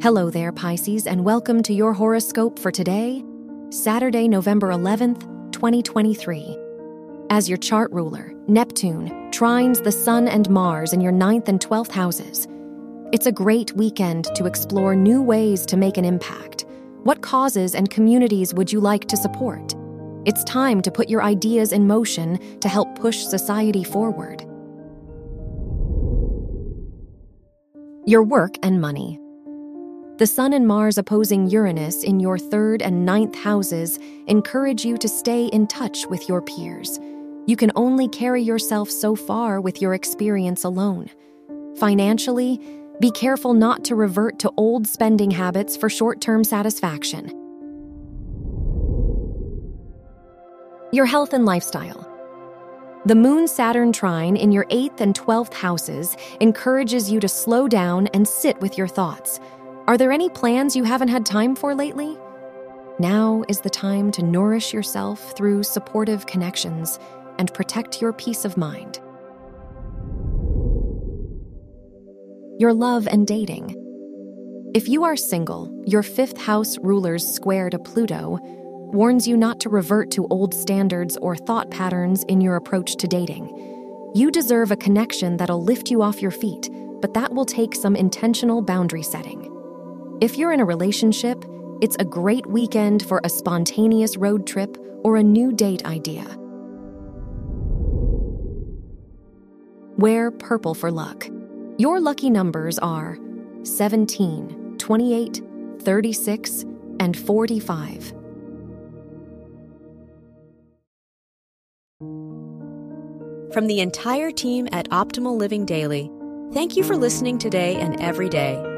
Hello there, Pisces, and welcome to your horoscope for today, Saturday, November 11th, 2023. As your chart ruler, Neptune trines the Sun and Mars in your ninth and 12th houses. It's a great weekend to explore new ways to make an impact. What causes and communities would you like to support? It's time to put your ideas in motion to help push society forward. Your work and money. The Sun and Mars opposing Uranus in your third and ninth houses encourage you to stay in touch with your peers. You can only carry yourself so far with your experience alone. Financially, be careful not to revert to old spending habits for short term satisfaction. Your health and lifestyle. The Moon Saturn trine in your 8th and 12th houses encourages you to slow down and sit with your thoughts. Are there any plans you haven't had time for lately? Now is the time to nourish yourself through supportive connections and protect your peace of mind. Your love and dating. If you are single, your fifth house ruler's square to Pluto warns you not to revert to old standards or thought patterns in your approach to dating. You deserve a connection that'll lift you off your feet, but that will take some intentional boundary setting. If you're in a relationship, it's a great weekend for a spontaneous road trip or a new date idea. Wear purple for luck. Your lucky numbers are 17, 28, 36, and 45. From the entire team at Optimal Living Daily, thank you for listening today and every day.